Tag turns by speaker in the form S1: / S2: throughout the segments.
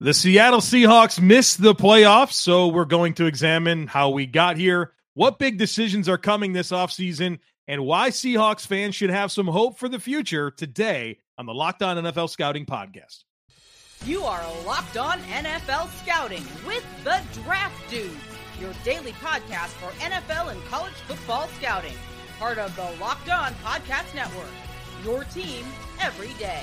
S1: The Seattle Seahawks missed the playoffs, so we're going to examine how we got here, what big decisions are coming this offseason, and why Seahawks fans should have some hope for the future today on the Locked On NFL Scouting Podcast.
S2: You are Locked On NFL Scouting with the Draft Dudes, your daily podcast for NFL and college football scouting. Part of the Locked On Podcast Network, your team every day.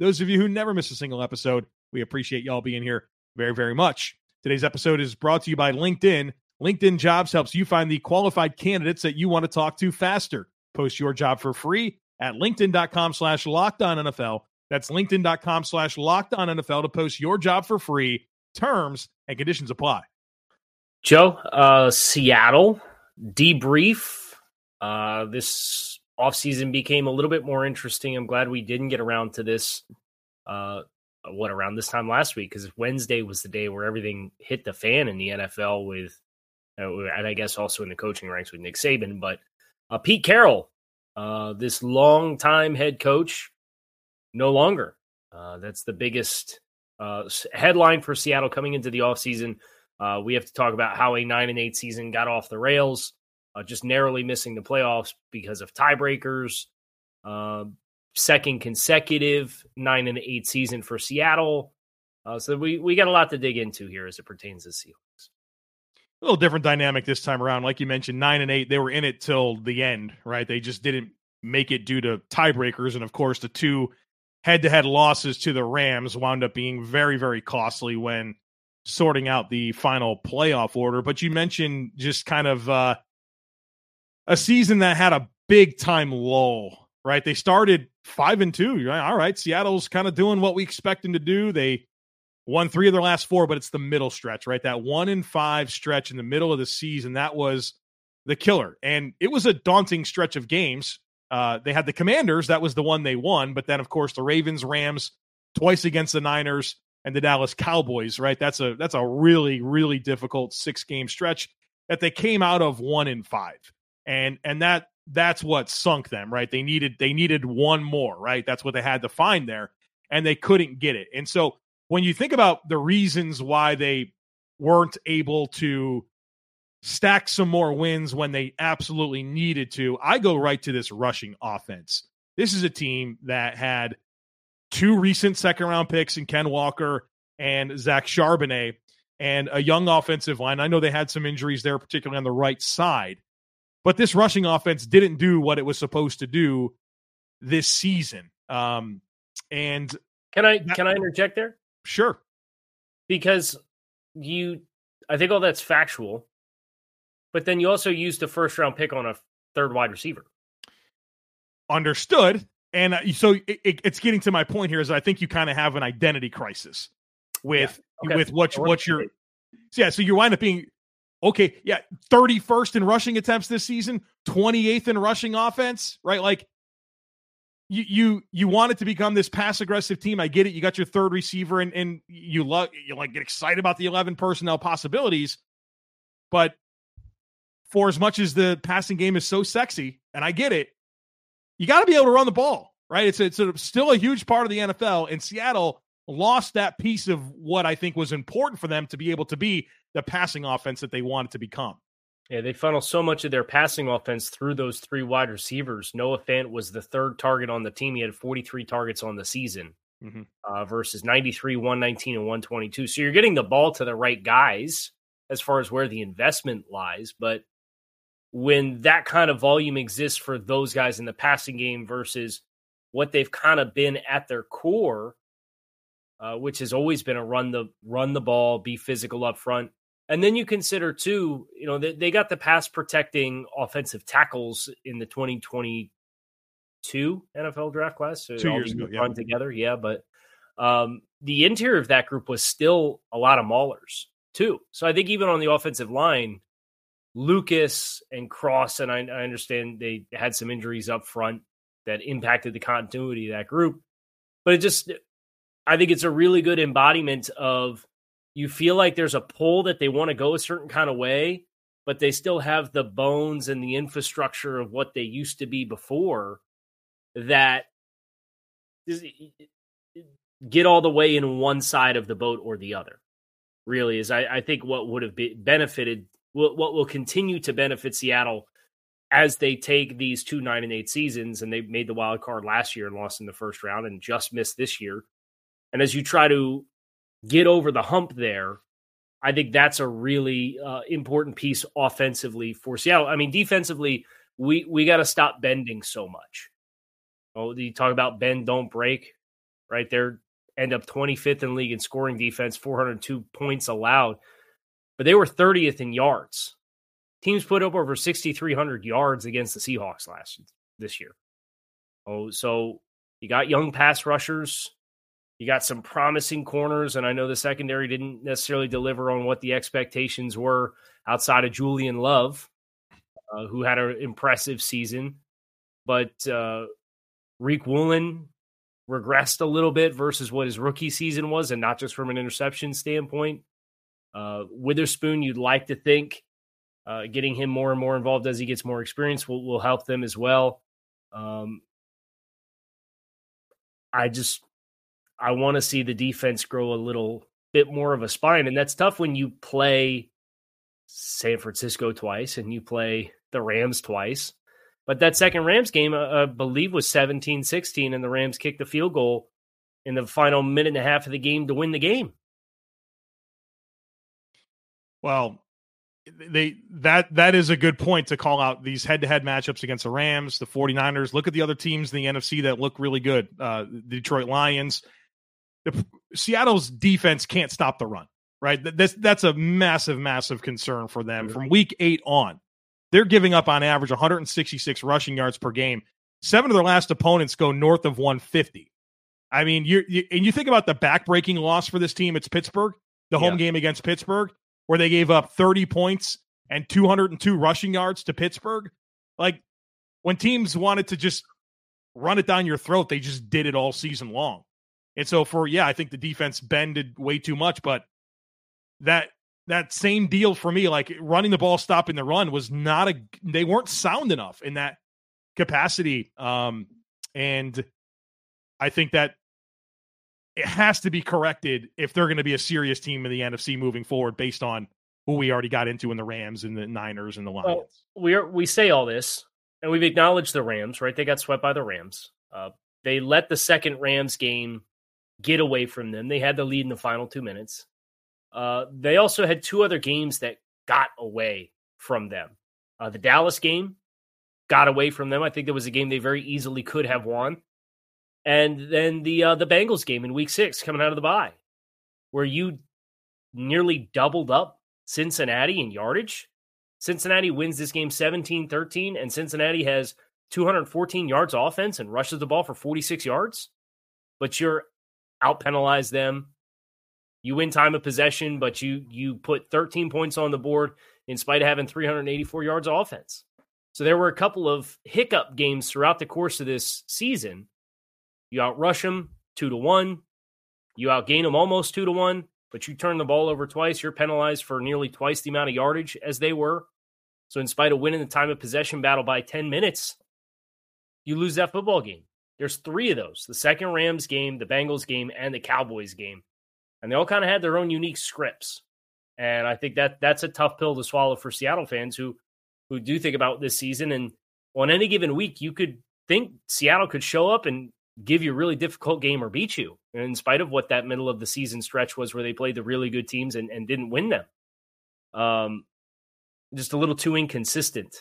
S1: Those of you who never miss a single episode, we appreciate y'all being here very, very much. Today's episode is brought to you by LinkedIn. LinkedIn Jobs helps you find the qualified candidates that you want to talk to faster. Post your job for free at linkedin.com slash NFL. That's linkedin.com slash NFL to post your job for free. Terms and conditions apply.
S3: Joe, uh, Seattle debrief. Uh, this offseason became a little bit more interesting. I'm glad we didn't get around to this. Uh, what around this time last week? Because Wednesday was the day where everything hit the fan in the NFL with, uh, and I guess also in the coaching ranks with Nick Saban. But uh, Pete Carroll, uh, this longtime head coach, no longer. Uh, that's the biggest uh, headline for Seattle coming into the offseason. Uh, we have to talk about how a nine and eight season got off the rails uh, just narrowly missing the playoffs because of tiebreakers. Uh, second consecutive nine and eight season for Seattle. Uh, so we we got a lot to dig into here as it pertains to Seahawks.
S1: A little different dynamic this time around. Like you mentioned, nine and eight, they were in it till the end, right? They just didn't make it due to tiebreakers, and of course, the two head-to-head losses to the Rams wound up being very, very costly when sorting out the final playoff order. But you mentioned just kind of uh, a season that had a big time lull, right? They started five and two. You're like, all right, Seattle's kind of doing what we expect them to do. They won three of their last four, but it's the middle stretch, right? That one in five stretch in the middle of the season, that was the killer. And it was a daunting stretch of games. Uh, they had the Commanders, that was the one they won. But then, of course, the Ravens, Rams, twice against the Niners, and the Dallas Cowboys, right? That's a that's a really, really difficult six game stretch that they came out of one in five and and that that's what sunk them right? They needed they needed one more right? That's what they had to find there and they couldn't get it. And so when you think about the reasons why they weren't able to stack some more wins when they absolutely needed to i go right to this rushing offense. This is a team that had two recent second round picks in ken walker and zach charbonnet and a young offensive line. I know they had some injuries there particularly on the right side but this rushing offense didn't do what it was supposed to do this season. Um, and
S3: can I that, can I interject there?
S1: Sure.
S3: Because you, I think all that's factual, but then you also used a first round pick on a third wide receiver.
S1: Understood. And uh, so it, it, it's getting to my point here is I think you kind of have an identity crisis with yeah. okay. with what what you're. Yeah, so you wind up being okay, yeah, 31st in rushing attempts this season, 28th in rushing offense, right? Like you you you want it to become this pass aggressive team. I get it. You got your third receiver and and you love you like get excited about the 11 personnel possibilities. But for as much as the passing game is so sexy, and I get it, you got to be able to run the ball, right? It's it's a, still a huge part of the NFL, and Seattle lost that piece of what I think was important for them to be able to be the passing offense that they wanted to become.
S3: Yeah, they funnel so much of their passing offense through those three wide receivers. Noah Fant was the third target on the team. He had 43 targets on the season mm-hmm. uh, versus 93, 119, and 122. So you're getting the ball to the right guys as far as where the investment lies. But when that kind of volume exists for those guys in the passing game versus what they've kind of been at their core, uh, which has always been a run the run the ball, be physical up front, and then you consider too, you know, they, they got the pass protecting offensive tackles in the 2022 NFL draft class.
S1: So Two years ago,
S3: yeah. run together, yeah. But um, the interior of that group was still a lot of maulers too. So I think even on the offensive line, Lucas and Cross, and I, I understand they had some injuries up front that impacted the continuity of that group. But it just, I think it's a really good embodiment of you feel like there's a pull that they want to go a certain kind of way, but they still have the bones and the infrastructure of what they used to be before that get all the way in one side of the boat or the other. Really, is I, I think what would have been benefited, what, what will continue to benefit Seattle as they take these two nine and eight seasons, and they made the wild card last year and lost in the first round and just missed this year. And as you try to get over the hump there, I think that's a really uh, important piece offensively for Seattle. I mean, defensively, we we got to stop bending so much. Oh, you talk about bend, don't break, right? They're end up 25th in league in scoring defense, 402 points allowed, but they were 30th in yards. Teams put up over 6,300 yards against the Seahawks last this year. Oh, so you got young pass rushers, you got some promising corners, and I know the secondary didn't necessarily deliver on what the expectations were outside of Julian Love, uh, who had an impressive season, but uh, Riq Woolen regressed a little bit versus what his rookie season was, and not just from an interception standpoint. Uh, Witherspoon, you'd like to think uh, getting him more and more involved as he gets more experience will, will help them as well. Um, I just I want to see the defense grow a little bit more of a spine, and that's tough when you play San Francisco twice and you play the Rams twice. But that second Rams game, uh, I believe, was 17 16, and the Rams kicked the field goal in the final minute and a half of the game to win the game.
S1: Well, they that that is a good point to call out these head-to-head matchups against the Rams, the 49ers. Look at the other teams in the NFC that look really good. Uh, the Detroit Lions. The, Seattle's defense can't stop the run, right? That's that's a massive, massive concern for them from week eight on. They're giving up on average 166 rushing yards per game. Seven of their last opponents go north of 150. I mean, you and you think about the backbreaking loss for this team. It's Pittsburgh, the home yeah. game against Pittsburgh, where they gave up 30 points and 202 rushing yards to Pittsburgh. Like when teams wanted to just run it down your throat, they just did it all season long. And so for yeah, I think the defense bended way too much, but that that same deal for me. Like running the ball, stopping the run was not a. They weren't sound enough in that capacity, um, and I think that it has to be corrected if they're going to be a serious team in the NFC moving forward, based on who we already got into in the Rams and the Niners and the Lions. Well,
S3: we are we say all this, and we've acknowledged the Rams. Right, they got swept by the Rams. Uh, they let the second Rams game get away from them. They had the lead in the final two minutes. Uh, they also had two other games that got away from them. Uh, the Dallas game got away from them. I think there was a game they very easily could have won. And then the uh, the Bengals game in Week Six, coming out of the bye, where you nearly doubled up Cincinnati in yardage. Cincinnati wins this game 17 13, and Cincinnati has 214 yards offense and rushes the ball for 46 yards. But you're out penalize them you win time of possession, but you you put 13 points on the board in spite of having 384 yards of offense. So there were a couple of hiccup games throughout the course of this season. You outrush them two to one, you outgain them almost two to one, but you turn the ball over twice. You're penalized for nearly twice the amount of yardage as they were. So in spite of winning the time of possession battle by 10 minutes, you lose that football game. There's three of those: the second Rams game, the Bengals game, and the Cowboys game and they all kind of had their own unique scripts. And I think that that's a tough pill to swallow for Seattle fans who who do think about this season. And on any given week, you could think Seattle could show up and give you a really difficult game or beat you, in spite of what that middle of the season stretch was, where they played the really good teams and, and didn't win them. Um, just a little too inconsistent,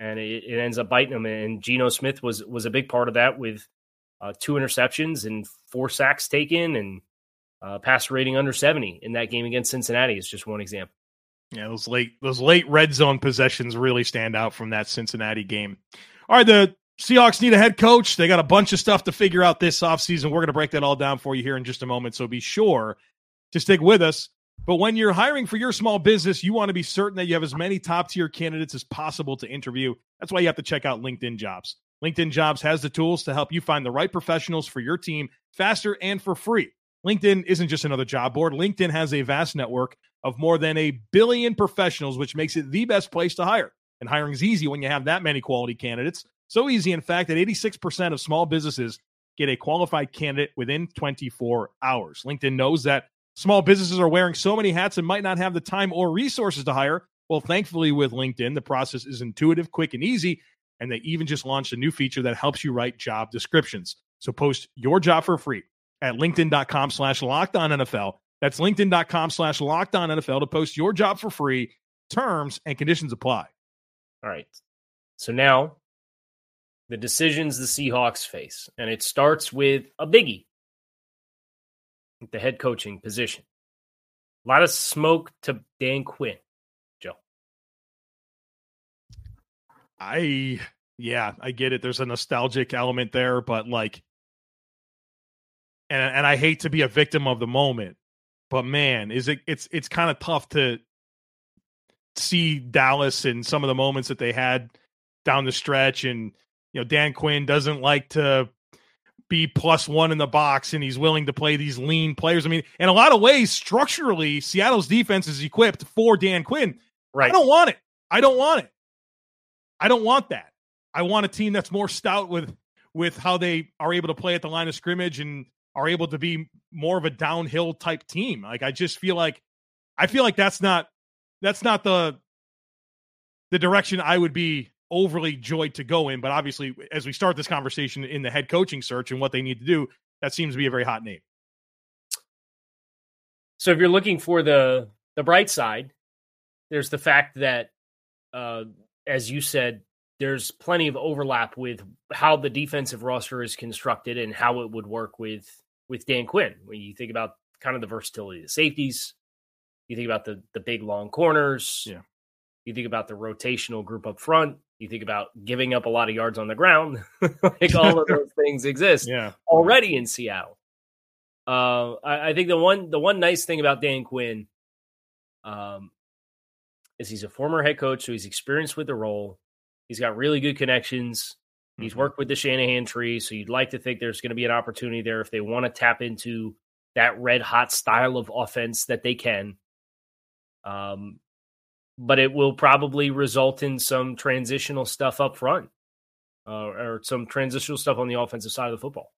S3: and it, it ends up biting them. And Geno Smith was was a big part of that with uh, two interceptions and four sacks taken, and uh, rating under 70 in that game against Cincinnati is just one example.
S1: Yeah, those late those late red zone possessions really stand out from that Cincinnati game. All right, the Seahawks need a head coach. They got a bunch of stuff to figure out this offseason. We're going to break that all down for you here in just a moment. So be sure to stick with us. But when you're hiring for your small business, you want to be certain that you have as many top tier candidates as possible to interview. That's why you have to check out LinkedIn Jobs. LinkedIn Jobs has the tools to help you find the right professionals for your team faster and for free. LinkedIn isn't just another job board. LinkedIn has a vast network of more than a billion professionals, which makes it the best place to hire. And hiring is easy when you have that many quality candidates. So easy, in fact, that 86% of small businesses get a qualified candidate within 24 hours. LinkedIn knows that small businesses are wearing so many hats and might not have the time or resources to hire. Well, thankfully, with LinkedIn, the process is intuitive, quick, and easy. And they even just launched a new feature that helps you write job descriptions. So post your job for free at linkedin.com slash locked on NFL. That's linkedin.com slash locked on NFL to post your job for free. Terms and conditions apply.
S3: All right. So now the decisions the Seahawks face, and it starts with a biggie the head coaching position. A lot of smoke to Dan Quinn, Joe.
S1: I, yeah, I get it. There's a nostalgic element there, but like, and and I hate to be a victim of the moment, but man, is it it's it's kind of tough to see Dallas and some of the moments that they had down the stretch and you know Dan Quinn doesn't like to be plus one in the box and he's willing to play these lean players. I mean, in a lot of ways, structurally, Seattle's defense is equipped for Dan Quinn. Right. I don't want it. I don't want it. I don't want that. I want a team that's more stout with with how they are able to play at the line of scrimmage and are able to be more of a downhill type team. Like I just feel like I feel like that's not that's not the the direction I would be overly joyed to go in. But obviously, as we start this conversation in the head coaching search and what they need to do, that seems to be a very hot name.
S3: So if you're looking for the the bright side, there's the fact that, uh, as you said, there's plenty of overlap with how the defensive roster is constructed and how it would work with with Dan Quinn. When you think about kind of the versatility of the safeties, you think about the the big long corners,
S1: yeah.
S3: You think about the rotational group up front. You think about giving up a lot of yards on the ground. like all of those things exist
S1: yeah.
S3: already in Seattle. Uh, I, I, think the one the one nice thing about Dan Quinn um, is he's a former head coach, so he's experienced with the role. He's got really good connections. He's mm-hmm. worked with the Shanahan tree, so you'd like to think there's going to be an opportunity there if they want to tap into that red hot style of offense that they can. Um, but it will probably result in some transitional stuff up front uh, or some transitional stuff on the offensive side of the football.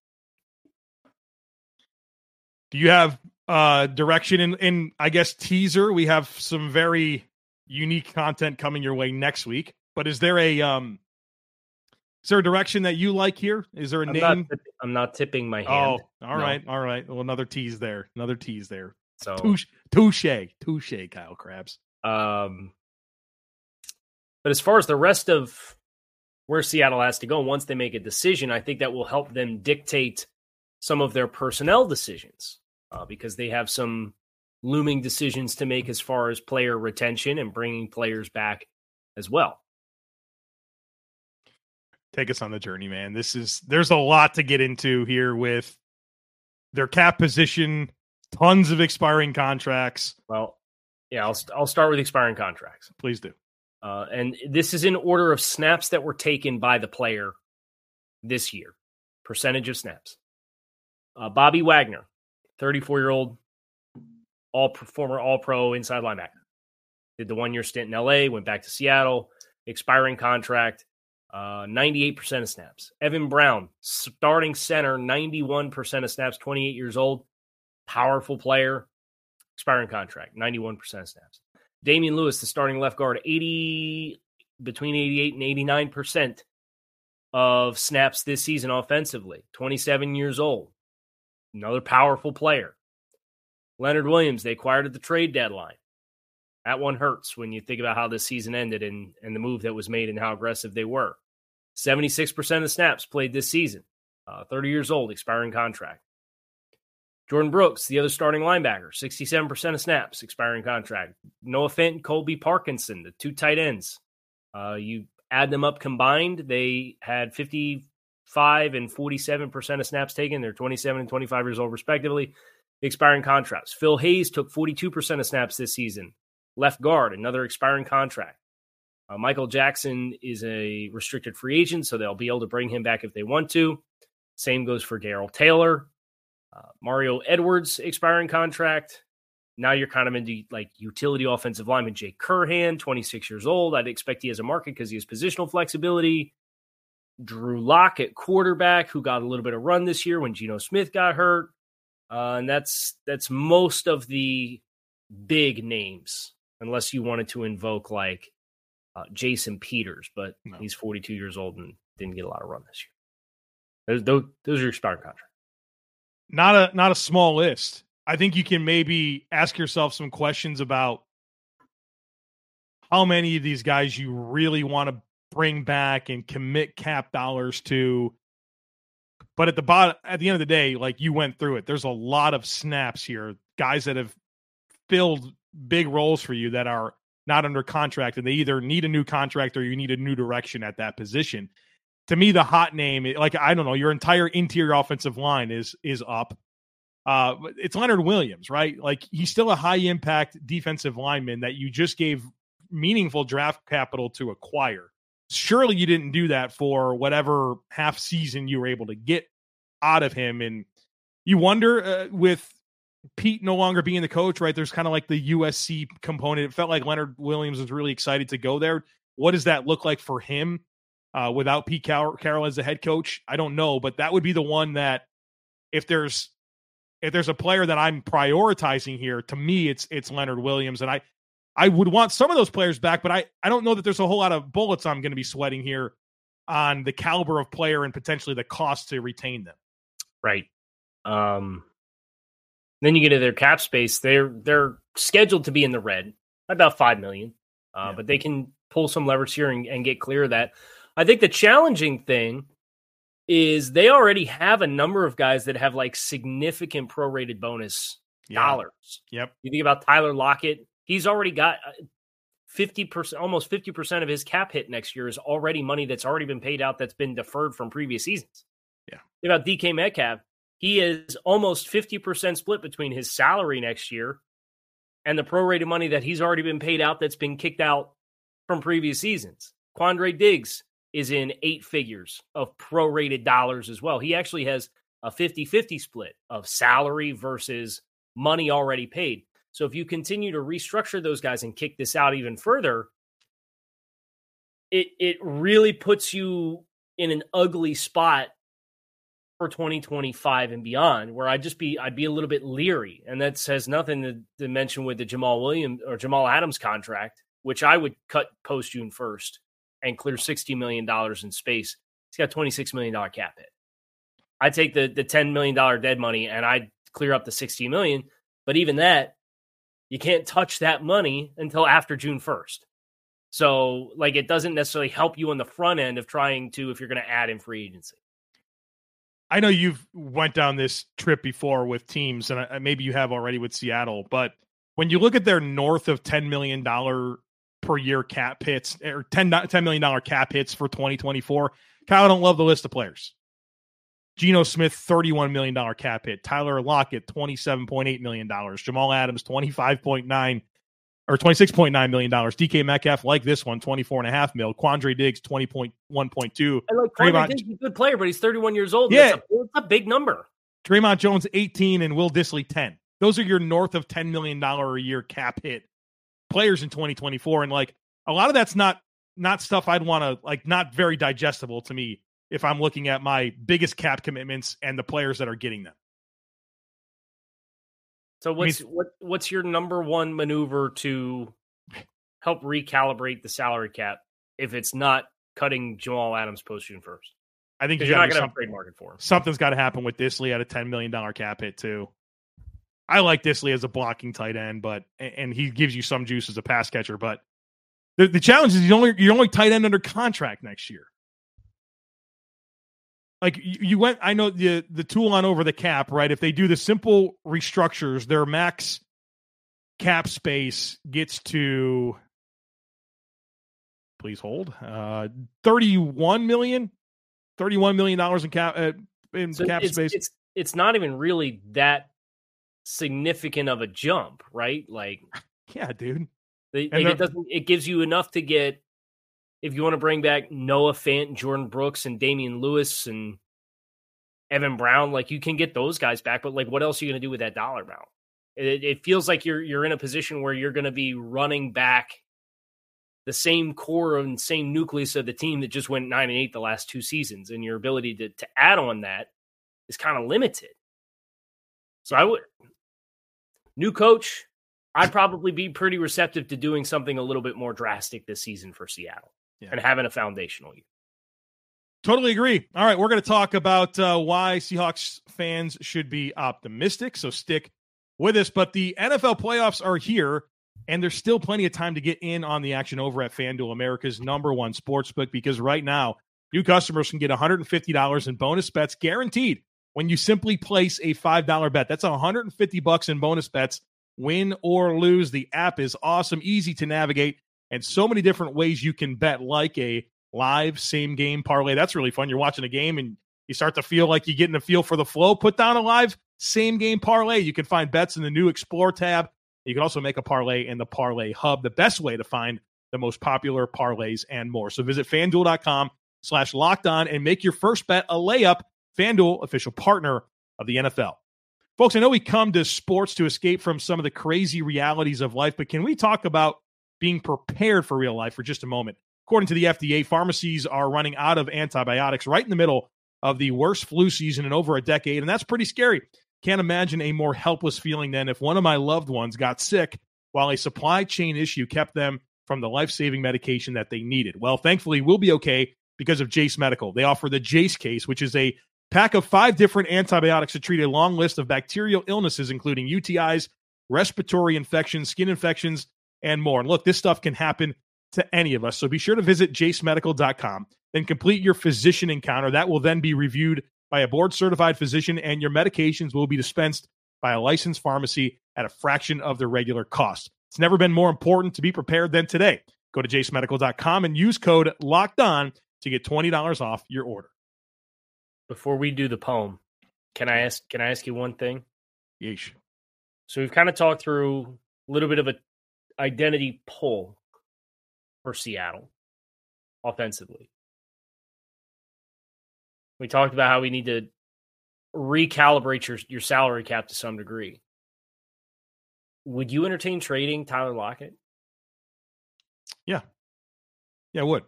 S1: Do you have uh, direction in, in, I guess, teaser? We have some very unique content coming your way next week, but is there a, um, is there a direction that you like here? Is there a
S3: I'm
S1: name?
S3: Not, I'm not tipping my
S1: hand.
S3: Oh,
S1: all no. right, all right. Well, another tease there. Another tease there.
S3: So
S1: touche, touche, touche, Kyle Crabbs.
S3: Um, but as far as the rest of where Seattle has to go, once they make a decision, I think that will help them dictate some of their personnel decisions uh, because they have some looming decisions to make as far as player retention and bringing players back as well.
S1: Take us on the journey, man. This is there's a lot to get into here with their cap position, tons of expiring contracts.
S3: Well, yeah, I'll I'll start with expiring contracts.
S1: Please do.
S3: Uh, and this is in order of snaps that were taken by the player this year, percentage of snaps. Uh, Bobby Wagner, 34 year old, all former All Pro inside linebacker, did the one year stint in LA, went back to Seattle, expiring contract, uh, 98% of snaps. Evan Brown, starting center, 91% of snaps, 28 years old, powerful player, expiring contract, 91% snaps. Damien Lewis, the starting left guard, 80 between 88 and 89 percent of snaps this season offensively. 27 years old, another powerful player. Leonard Williams, they acquired at the trade deadline. That one hurts when you think about how this season ended and, and the move that was made and how aggressive they were. 76% of snaps played this season. Uh, 30 years old, expiring contract. Jordyn Brooks, the other starting linebacker, 67% of snaps, expiring contract. Noah Fant, Colby Parkinson, the two tight ends. Uh, you add them up combined, they had 55 and 47% of snaps taken. They're 27 and 25 years old, respectively. Expiring contracts. Phil Hayes took 42% of snaps this season. Left guard, another expiring contract. Uh, Michael Jackson is a restricted free agent, so they'll be able to bring him back if they want to. Same goes for Darrell Taylor. Uh, Mario Edwards expiring contract. Now you're kind of into like utility offensive lineman Jake Curhan, 26 years old. I'd expect he has a market because he has positional flexibility. Drew Lock at quarterback, who got a little bit of run this year when Geno Smith got hurt. Uh, and that's that's most of the big names, unless you wanted to invoke like uh, Jason Peters, but no. he's 42 years old and didn't get a lot of run this year. Those, those, those are your starting contracts.
S1: Not a not a small list. I think you can maybe ask yourself some questions about how many of these guys you really want to bring back and commit cap dollars to. But at the bottom, at the end of the day, like you went through it, there's a lot of snaps here, guys that have filled big roles for you that are not under contract, and they either need a new contract or you need a new direction at that position. To me, the hot name, like I don't know, your entire interior offensive line is is up. Uh, it's Leonard Williams, right? Like he's still a high impact defensive lineman that you just gave meaningful draft capital to acquire. Surely you didn't do that for whatever half season you were able to get out of him. And you wonder uh, with Pete no longer being the coach, right? There's kind of like the USC component. It felt like Leonard Williams was really excited to go there. What does that look like for him uh, without Pete Carroll as the head coach? I don't know, but that would be the one that if there's if there's a player that I'm prioritizing here, to me, it's it's Leonard Williams, and I I would want some of those players back, but I I don't know that there's a whole lot of bullets I'm going to be sweating here on the caliber of player and potentially the cost to retain them.
S3: Right. Um. Then you get to their cap space. They're they're scheduled to be in the red, about five million, uh, yeah. but they can pull some leverage here and, and get clear of that. I think the challenging thing is they already have a number of guys that have like significant prorated bonus yeah. dollars.
S1: Yep.
S3: You think about Tyler Lockett, he's already got 50%, uh, almost 50% of his cap hit next year is already money that's already been paid out that's been deferred from previous seasons.
S1: Yeah.
S3: Think about DK Metcalf. He is almost 50% split between his salary next year and the prorated money that he's already been paid out that's been kicked out from previous seasons. Quandre Diggs, is in eight figures of prorated dollars as well. He actually has a 50 50 split of salary versus money already paid. So if you continue to restructure those guys and kick this out even further, it it really puts you in an ugly spot for 2025 and beyond where I'd just be I'd be a little bit leery and that says nothing to, to mention with the Jamal Williams or Jamal Adams contract which I would cut post June 1st and clear $60 million in space, he's got $26 million cap hit. I take the the $10 million dead money and I clear up the 60 million. But even that, you can't touch that money until after June 1st. So, like, it doesn't necessarily help you on the front end of trying to, if you're going to add in free agency.
S1: I know you've went down this trip before with teams, and maybe you have already with Seattle. But when you look at their north of ten million dollar per year cap hits or 10, $10 million cap hits for 2024. Kyle, I don't love the list of players. Geno Smith, $31 million cap hit. Tyler Lockett, $27.8 million. Jamal Adams, 25.9 or $26.9 million. DK Metcalf, like this one, 24.5 mil. Quandre Diggs, 20.1.2.
S3: I like Quandre Diggs is a good player, but he's 31 years old.
S1: Yeah.
S3: That's a, that's a big number.
S1: Dre'Mont Jones, 18, and Will Dissly, 10. Those are your north of $10 million a year cap hit players in 2024 and like a lot of that's not not stuff I'd want to like not very digestible to me if I'm looking at my biggest cap commitments and the players that are getting them.
S3: So what's I mean, what what's your number one maneuver to help recalibrate the salary cap if it's not cutting Jamal Adams post June first?
S1: I think
S3: you're not going to trade market for him.
S1: Something's got to happen with Dissly at a ten million dollar cap hit too. I like Dissly as a blocking tight end, but and he gives you some juice as a pass catcher. But the, the challenge is you only you're only tight end under contract next year. Like you, you went, I know the the tool on over the cap, right? If they do the simple restructures, their max cap space gets to Please hold. Uh, 31 million, 31 million dollars in cap uh, in
S3: So
S1: cap
S3: it's,
S1: space.
S3: It's it's not even really that significant of a jump, right? Like,
S1: yeah, dude.
S3: they, like it doesn't. It gives you enough to get if you want to bring back Noah Fant, Jordyn Brooks, and Damien Lewis and Evan Brown. Like you can get those guys back, but like, what else are you going to do with that dollar amount? It, it feels like you're you're in a position where you're going to be running back the same core and same nucleus of the team that just went nine and eight the last two seasons, and your ability to to add on that is kind of limited. So I would new coach. I'd probably be pretty receptive to doing something a little bit more drastic this season for Seattle
S1: Yeah.
S3: and having a foundational year.
S1: Totally agree. All right, we're going to talk about uh, why Seahawks fans should be optimistic. So stick with us. But the NFL playoffs are here, and there's still plenty of time to get in on the action over at FanDuel, America's number one sports book, because right now, new customers can get $150 in bonus bets guaranteed when you simply place a $5 bet. That's 150 bucks in bonus bets, win or lose. The app is awesome, easy to navigate, and so many different ways you can bet, like a live same game parlay. That's really fun. You're watching a game and you start to feel like you're getting a feel for the flow. Put down a live same game parlay. You can find bets in the new Explore tab. You can also make a parlay in the Parlay Hub, the best way to find the most popular parlays and more. So visit fanduel.com slash locked on and make your first bet a layup. FanDuel, official partner of the NFL. Folks, I know we come to sports to escape from some of the crazy realities of life, but can we talk about being prepared for real life for just a moment? According to the FDA, pharmacies are running out of antibiotics right in the middle of the worst flu season in over a decade, and that's pretty scary. Can't imagine a more helpless feeling than if one of my loved ones got sick while a supply chain issue kept them from the life saving medication that they needed. Well, thankfully, we'll be okay because of Jase Medical. They offer the Jase case, which is a pack of five different antibiotics to treat a long list of bacterial illnesses, including UTIs, respiratory infections, skin infections, and more. And look, this stuff can happen to any of us. So be sure to visit jasemedical.com and complete your physician encounter. That will then be reviewed by a board certified physician, and your medications will be dispensed by a licensed pharmacy at a fraction of their regular cost. It's never been more important to be prepared than today. Go to jasemedical.com and use code locked on to get $20 off your order.
S3: Before we do the poem, can I ask can I ask you one thing?
S1: Yeesh.
S3: So we've kind of talked through a little bit of a identity pull for Seattle offensively. We talked about how we need to recalibrate your your salary cap to some degree. Would you entertain trading Tyler Lockett?
S1: Yeah, it would.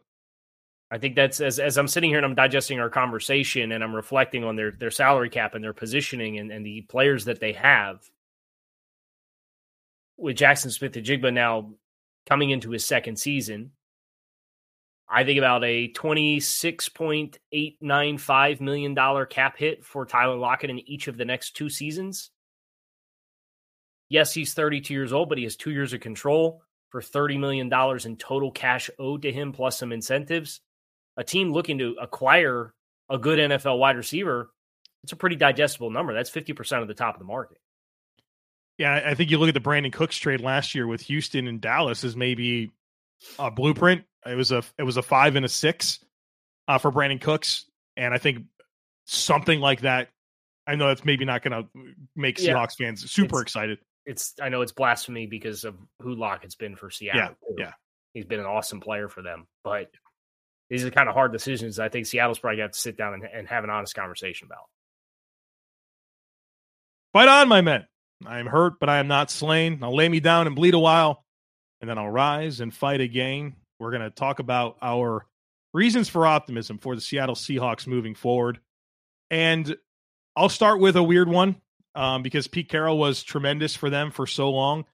S3: I think that's as as I'm sitting here and I'm digesting our conversation and I'm reflecting on their their salary cap and their positioning and, and the players that they have. With Jaxon Smith-Njigba now coming into his second season, I think about a twenty six point eight nine five million dollar cap hit for Tyler Lockett in each of the next two seasons. Yes, he's 32 years old, but he has two years of control for $30 million in total cash owed to him, plus some incentives. A team looking to acquire a good NFL wide receiver, it's a pretty digestible number. That's 50% of the top of the market.
S1: Yeah, I think you look at the Brandin Cooks trade last year with Houston and Dallas as maybe a blueprint. It was a it was a five and a six uh, for Brandin Cooks, and I think something like that. I know that's maybe not going to make
S3: Yeah.
S1: Seahawks fans super
S3: It's-
S1: excited.
S3: It's I know it's blasphemy because of who Lockett's been for Seattle.
S1: Yeah,
S3: too.
S1: yeah.
S3: He's been an awesome player for them. But these are the kind of hard decisions I think Seattle's probably got to sit down and, and have an honest conversation about.
S1: Fight on, my men. I am hurt, but I am not slain. I'll lay me down and bleed a while, and then I'll rise and fight again. We're going to talk about our reasons for optimism for the Seattle Seahawks moving forward. And I'll start with a weird one um, because Pete Carroll was tremendous for them for so long.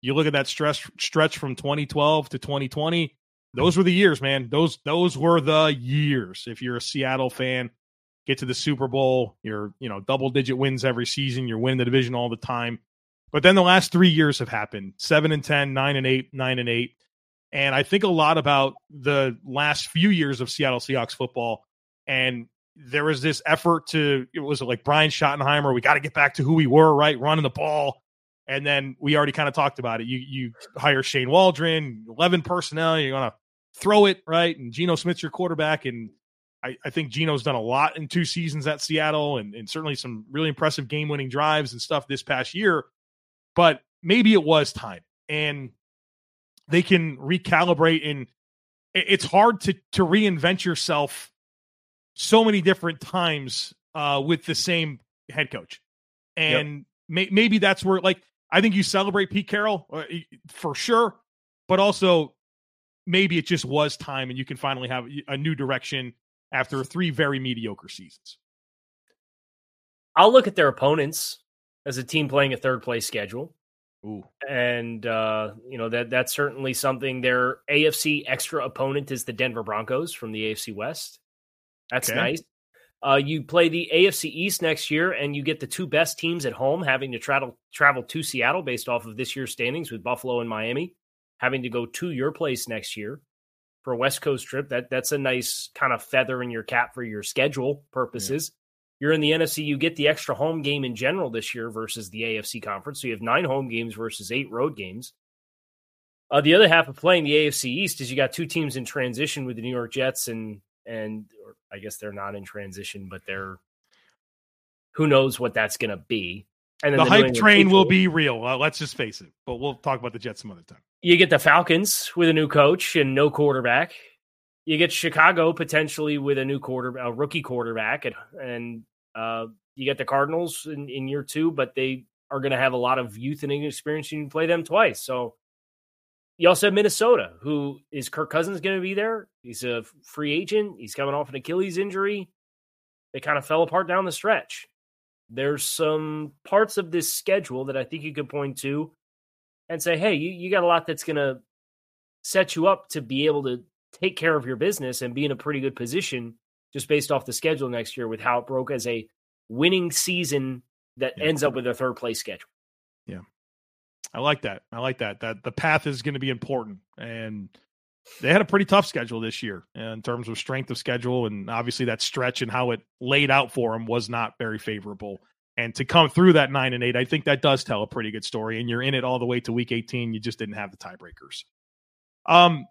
S1: You look at that stress stretch from 2012 to 2020; those were the years, man. Those those were the years. If you're a Seattle fan, get to the Super Bowl, you're you know double digit wins every season, you're winning the division all the time. But then the last three years have happened: seven and 10, 9 and eight, nine and eight. And I think a lot about the last few years of Seattle Seahawks football. And there was this effort to, it was like Brian Schottenheimer, we got to get back to who we were, right? Running the ball. And then we already kind of talked about it. You you hire Shane Waldron, 11 personnel, you're to throw it right. And Geno Smith's your quarterback, and I, I think Geno's done a lot in two seasons at Seattle, and, and certainly some really impressive game winning drives and stuff this past year. But maybe it was time, and they can recalibrate. And it's hard to to reinvent yourself so many different times uh, with the same head coach, and yep. may, maybe that's where like I think you celebrate Pete Carroll uh, for sure, but also maybe it just was time and you can finally have a new direction after three very mediocre seasons.
S3: I'll look at their opponents as a team playing a third place schedule.
S1: Ooh.
S3: And uh, you know that that's certainly something. Their AFC extra opponent is the Denver Broncos from the AFC West. That's okay. nice. Uh, you play the AFC East next year, and you get the two best teams at home having to travel travel to Seattle based off of this year's standings with Buffalo and Miami, having to go to your place next year for a West Coast trip. That that's a nice kind of feather in your cap for your schedule purposes. Yeah. You're in the NFC, you get the extra home game in general this year versus the AFC conference. So you have nine home games versus eight road games. Uh, the other half of playing the AFC East is you got two teams in transition with the New York Jets and and I guess they're not in transition, but they're who knows what that's going to be.
S1: And the, the hype train will be real. Uh, let's just face it. But we'll talk about the Jets some other time.
S3: You get the Falcons with a new coach and no quarterback. You get Chicago potentially with a new quarter, a rookie quarterback, and, and uh, you get the Cardinals in, in year two, but they are going to have a lot of youth and experience. You can play them twice, so you also have Minnesota, who is Kirk Cousins going to be there? He's a free agent. He's coming off an Achilles injury. They kind of fell apart down the stretch. There's some parts of this schedule that I think you could point to and say, hey, you, you got a lot that's going to set you up to be able to take care of your business and be in a pretty good position just based off the schedule next year with how it broke as a winning season that yeah. ends up with a third place schedule.
S1: Yeah. I like that. I like that. That the path is going to be important, and they had a pretty tough schedule this year in terms of strength of schedule, and obviously that stretch and how it laid out for them was not very favorable. And to come through that nine and eight, I think that does tell a pretty good story. And you're in it all the way to week 18. You just didn't have the tiebreakers. Um,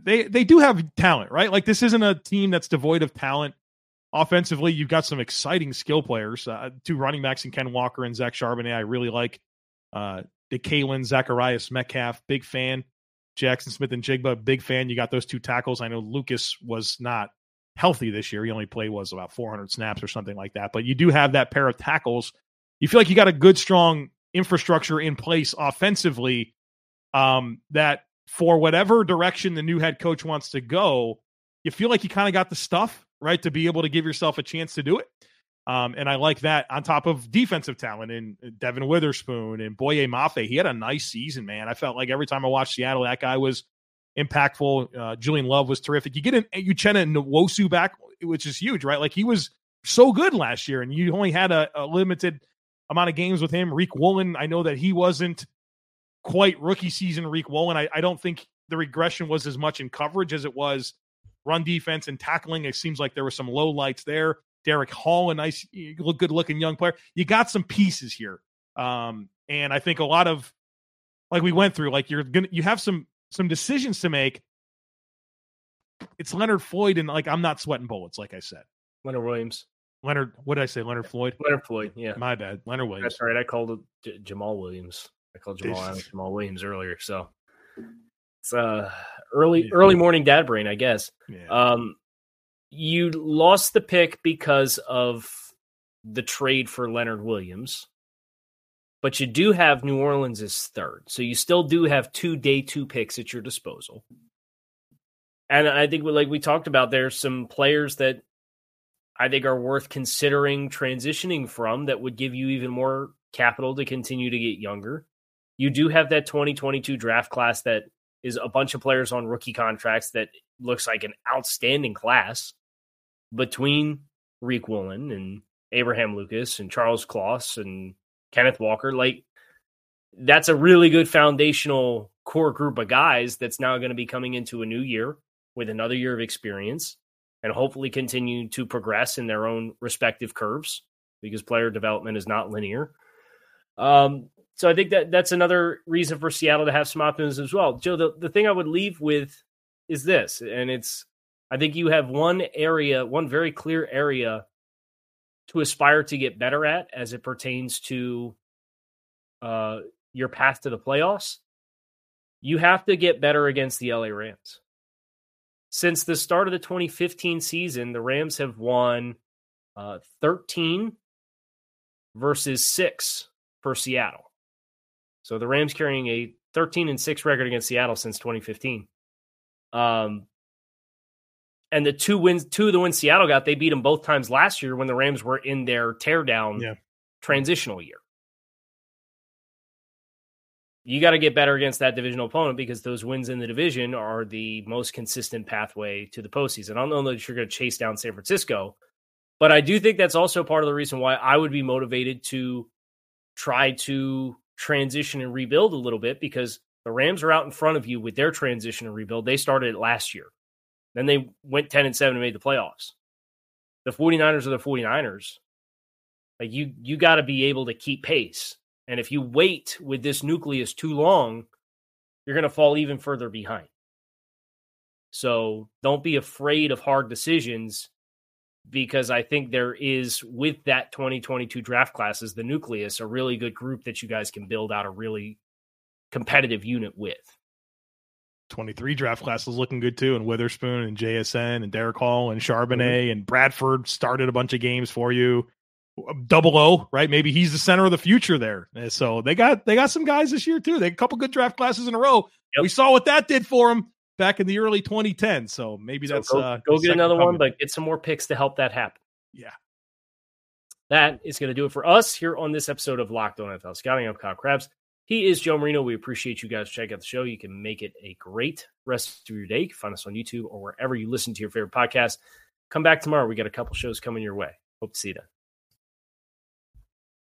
S1: they they do have talent, right? Like this isn't a team that's devoid of talent. Offensively, you've got some exciting skill players. Uh, two running backs in Ken Walker and Zach Charbonnet. I really like. Uh, Kalen Zacharias Metcalf, big fan. Jaxon Smith-Njigba, big fan. You got those two tackles. I know Lucas was not healthy this year. He only played was about 400 snaps or something like that. But you do have that pair of tackles. You feel like you got a good, strong infrastructure in place offensively. Um, that for whatever direction the new head coach wants to go, you feel like you kind of got the stuff right to be able to give yourself a chance to do it. Um, and I like that on top of defensive talent and Devon Witherspoon and Boye Mafe. He had a nice season, man. I felt like every time I watched Seattle, that guy was impactful. Uh, Julian Love was terrific. You get an Uchenna and Nwosu back, which is huge, right? Like he was so good last year, and you only had a, a limited amount of games with him. Riq Woolen, I know that he wasn't quite rookie season Riq Woolen. I, I don't think the regression was as much in coverage as it was run defense and tackling. It seems like there were some low lights there. Derick Hall, a nice, good looking young player. You got some pieces here, um, and I think a lot of like we went through, like you're gonna you have some some decisions to make. It's Leonard Floyd, and like I'm not sweating bullets, like I said.
S3: Leonard Williams.
S1: Leonard, what did I say? Leonard Floyd.
S3: Leonard Floyd. Yeah,
S1: my bad. Leonard Williams.
S3: That's right. I called it J- Jamal Williams. I called Jamal Jamal Williams earlier. So it's uh early yeah. early morning dad brain, I guess. Yeah. Um, you lost the pick because of the trade for Leonard Williams, but you do have New Orleans as third. So you still do have two day two picks at your disposal. And I think, like we talked about, there's some players that I think are worth considering transitioning from that would give you even more capital to continue to get younger. You do have that 2022 draft class that is a bunch of players on rookie contracts that looks like an outstanding class between Riq Woolen and Abraham Lucas and Charles Cross and Kenneth Walker. Like that's a really good foundational core group of guys that's now going to be coming into a new year with another year of experience and hopefully continue to progress in their own respective curves because player development is not linear. Um, so I think that that's another reason for Seattle to have some optimism as well. Joe, the, the thing I would leave with is this, and it's I think you have one area, one very clear area to aspire to get better at as it pertains to uh, your path to the playoffs. You have to get better against the LA Rams. Since the start of the 2015 season, the Rams have won uh, 13 versus 6 for Seattle. So the Rams carrying a 13 and 6 record against Seattle since 2015. Um, and the two wins, two of the wins Seattle got, they beat them both times last year when the Rams were in their teardown yeah. transitional year. You got to get better against that divisional opponent because those wins in the division are the most consistent pathway to the postseason. I don't know that you're going to chase down San Francisco, but I do think that's also part of the reason why I would be motivated to try to transition and rebuild a little bit because the Rams are out in front of you with their transition and rebuild. They started it last year. Then they went 10 and 7 and made the playoffs. The 49ers are the 49ers. Like you you got to be able to keep pace. And if you wait with this nucleus too long, you're going to fall even further behind. So don't be afraid of hard decisions because I think there is, with that 2022 draft classes, the nucleus, a really good group that you guys can build out a really competitive unit with.
S1: 23 draft class is looking good too, and Witherspoon and JSN and Derick Hall and Charbonnet mm-hmm. and Bradford started a bunch of games for you. Double O, right? Maybe he's the center of the future there. So they got they got some guys this year too. They got a couple good draft classes in a row. Yep. We saw what that did for them back in the early 2010s. So maybe that's
S3: go,
S1: uh,
S3: go get another coming. one, but get some more picks to help that happen.
S1: Yeah.
S3: That is going to do it for us here on this episode of Locked On NFL Scouting. I'm Kyle Crabbs. He is Joe Marino. We appreciate you guys checking out the show. You can make it a great rest of your day. You can find us on YouTube or wherever you listen to your favorite podcast. Come back tomorrow. We got a couple shows coming your way. Hope to see you then.